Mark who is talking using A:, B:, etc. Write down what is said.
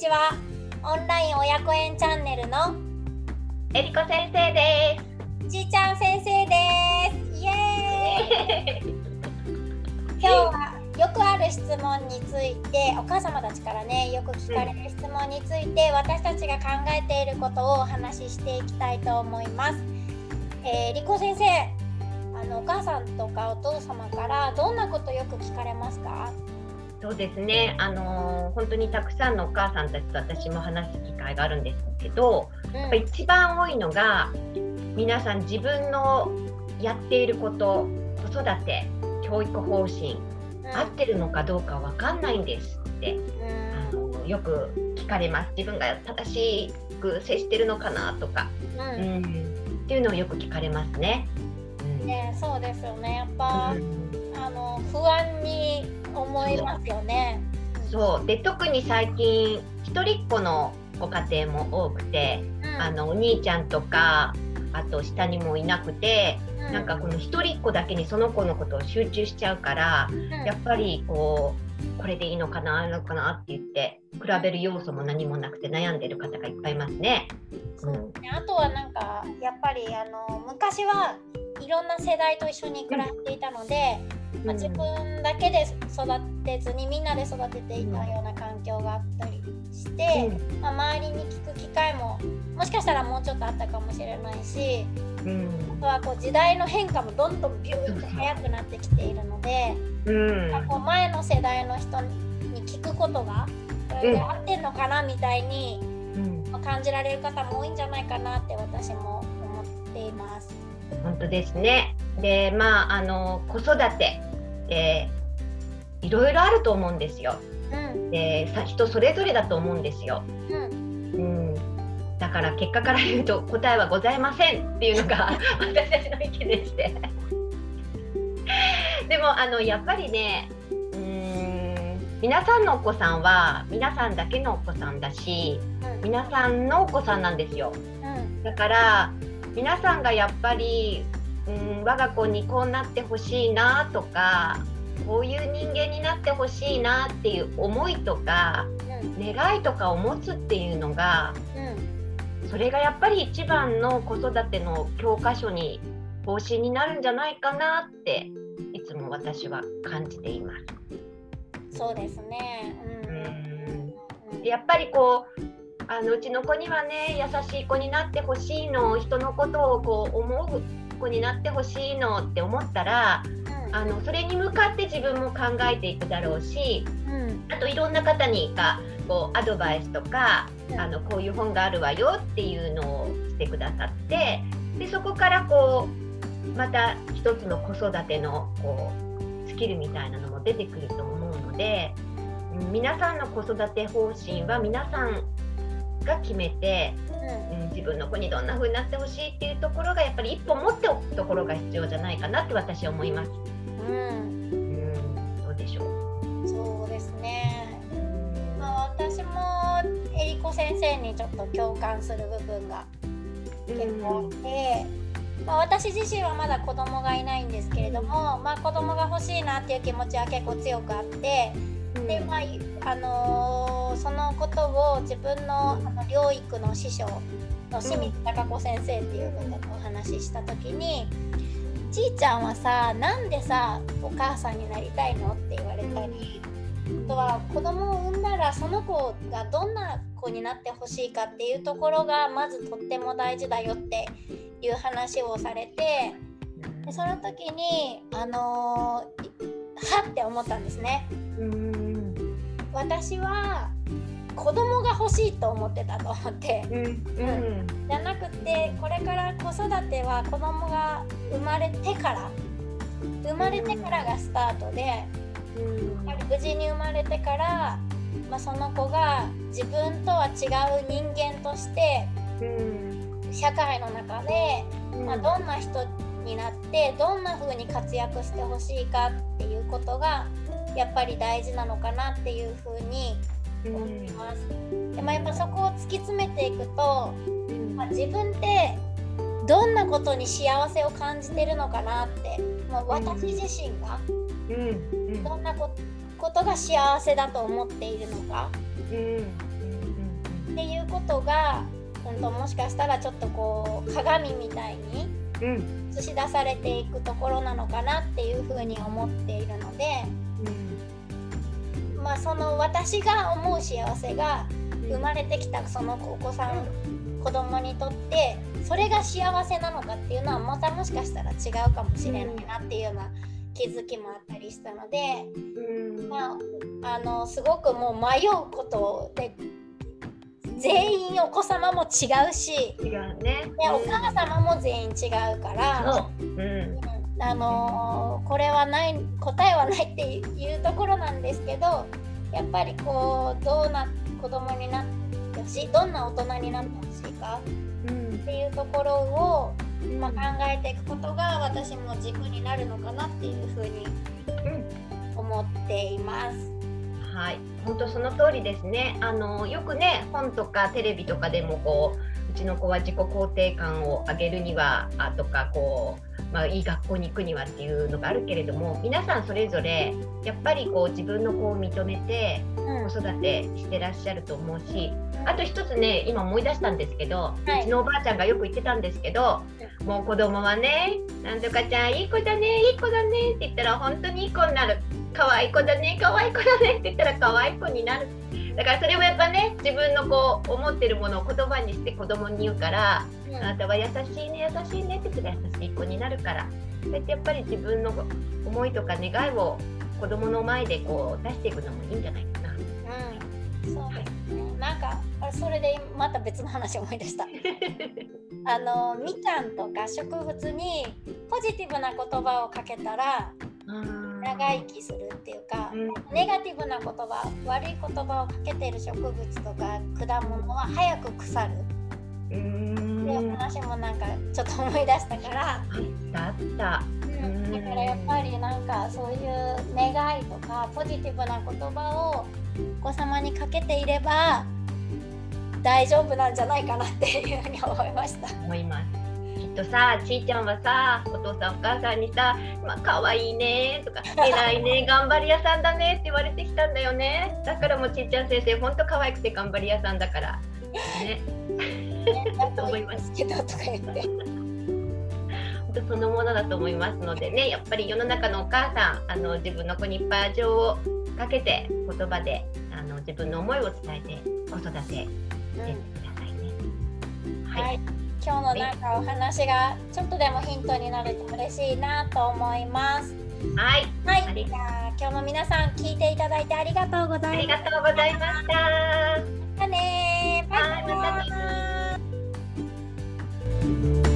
A: ちは。オンライン親子園チャンネルの
B: えりこ先生で
A: ちーちゃん先生です。イエーイ。今日はよくある質問についてお母様たちからねよく聞かれる質問について、私たちが考えていることをお話ししていきたいと思います。えー、りこ先生あのお母さんとかお父様からどんなことよく聞かれますか？
B: そうですね、あのー、本当にたくさんのお母さんたちと私も話す機会があるんですけど、うん、やっぱ一番多いのが皆さん自分のやっていること子育て教育方針、うん、合ってるのかどうか分かんないんですって、うん、あのよく聞かれます。自分が正しく接してるのかなとか、うん。っていうのをよく聞かれますね。
A: ねそうですよね。やっぱ、あの不安に思いますよね。
B: そう。で特に最近一人っ子のご家庭も多くて、うん、あのお兄ちゃんとかあと下にもいなくて、うん、なんかこの一人っ子だけにその子のことを集中しちゃうから、うん、やっぱりこうこれでいいのかなあるのかなって言って比べる要素も何もなくて悩んでる方がいっぱいいますね。
A: う。ん、あとはなんかやっぱりあの昔はいろんな世代と一緒に暮らしていたので、まあ、自分だけで育てずにみんなで育てていたような環境があったりして、まあ、周りに聞く機会ももしかしたらもうちょっとあったかもしれないし、あとはこう時代の変化もどんどんビューッと速くなってきているので、こう前の世代の人に聞くことがこれで合ってんのかなみたいに、感じられる方も多いんじゃないかなって私も思っています。
B: 本当ですね。でまああの子育てっていろいろあると思うんですよ。うん、で人それぞれだと思うんですよ。うん、うん、だから結果から言うと答えはございませんっていうのが 私たちの意見でしてでもあのやっぱりねうん皆さんのお子さんは皆さんだけのお子さんだし、うん、皆さんのお子さんなんですよ。だから皆さんがやっぱりうん我が子にこうなってほしいなとかこういう人間になってほしいなっていう思いとか、うん、願いとかを持つっていうのが、うん、それがやっぱり一番の子育ての教科書に方針になるんじゃないかなっていつも私は感じています。
A: そうですね、
B: うん、やっぱりこうあのうちの子にはね優しい子になってほしいの人のことをこう思う子になってほしいのって思ったら、うん、あのそれに向かって自分も考えていくだろうし、うん、あといろんな方にがこうアドバイスとか、うん、あのこういう本があるわよっていうのをしてくださってでそこからこうまた一つの子育てのこうスキルみたいなのも出てくると思うので皆さんの子育て方針は皆さんが決めて、うん、自分の子にどんな風になってほしいっていうところがやっぱり一歩持っておくところが必要じゃないかなって私は思います。うん、うん、どうでしょ
A: う？そうですね。まあ私もえりこ先生にちょっと共感する部分が結構あって。まあ、私自身はまだ子供がいないんですけれども、まあ、子供が欲しいなっていう気持ちは結構強くあって、でまああのー、そのことを自分のあの療育の師匠の清水貴子先生っていう方とお話しした時に「ちーちゃんはさなんでさお母さんになりたいの?」って言われたりあとは子供を産んだらその子がどんな子になってほしいかっていうところがまずとっても大事だよっていう話をされてでその時にあのー、はって思ったんですね。私は子供が欲しいと思ってたと思って、うん、うん、じゃなくてこれから子育ては子供が生まれてから生まれてからがスタートで、うん、やっぱり無事に生まれてから、まあ、その子が自分とは違う人間として、うん、社会の中で、まあ、どんな人になってどんな風に活躍してほしいかっていうことがやっぱり大事なのかなっていう風に思います。でもやっぱそこを突き詰めていくと、まあ、自分ってどんなことに幸せを感じてるのかなってもう私自身がどんなことが幸せだと思っているのか、っていうことが、うん。と、もしかしたらちょっとこう鏡みたいに映し出されていくところなのかなっていうふうに思っているので、うん、まあその私が思う幸せが生まれてきたそのお子さん子供にとってそれが幸せなのかっていうのはまたもしかしたら違うかもしれないなっていうような気づきもあったりしたので、うん、まあ、あのすごくもう迷うことで全員お子様も違うし。
B: 違うね、
A: お母様も全員違うから、う。ん、あのこれはない答えはないっていうところなんですけどやっぱりこうどうな子供になってほしいどんな大人になってほしいか、うん、っていうところを、まあ、考えていくことが私も軸になるのかなっていうふうに思っています。
B: はい、本当その通りですね。あのよくね本とかテレビとかでもこううちの子は自己肯定感を上げるにはあとかこう、まあ、いい学校に行くにはっていうのがあるけれども皆さんそれぞれやっぱりこう自分の子を認めて子育てしてらっしゃると思うし、あと一つね今思い出したんですけど、はい、うちのおばあちゃんがよく言ってたんですけど、もう子供はねなんとかちゃんいい子だねいい子だねって言ったら本当にいい子になる。可愛い子だね可愛い子だねって言ったら可愛い子になるだからそれもやっぱね自分のこう思ってるものを言葉にして子供に言うから、うん、あなたは優しいね優しいねって言ったら優しい子になるからそうやってやっぱり自分の思いとか願いを子供の前でこう出していくのもいいんじゃないかな。
A: うん、そうですね、なんかそれでまた別の話思い出した。あのみかんとか植物にポジティブな言葉をかけたら長生きするっていうか、うん、ネガティブな言葉悪い言葉をかけてる植物とか果物は早く腐る。っていう話もなんかちょっと思い出したから
B: だった、
A: うん、だからやっぱりなんかそういう願いとかポジティブな言葉をお子様にかけていれば大丈夫なんじゃないかなっていうふうに思いました。
B: 思います。きっとさちいちゃんはさお父さんお母さんにさ「まあ可愛いね」とか「偉いね 頑張り屋さんだね」って言われてきたんだよねだからもうちいちゃん先生ほんと可愛くて頑張り屋さんだからね。と思いますけどとか言って。そのものだと思いますのでねやっぱり世の中のお母さんあの自分の子にいっぱい情をかけて言葉であの自分の思いを伝えて子育てしてくださいね。
A: はい今日のなんかお話がちょっとでもヒントになると嬉しいなと思います。
B: はい、
A: はい、じゃあ今日も皆さん聞いていただいてありがとうございま
B: した。ありがとうございました。またねバイバイ。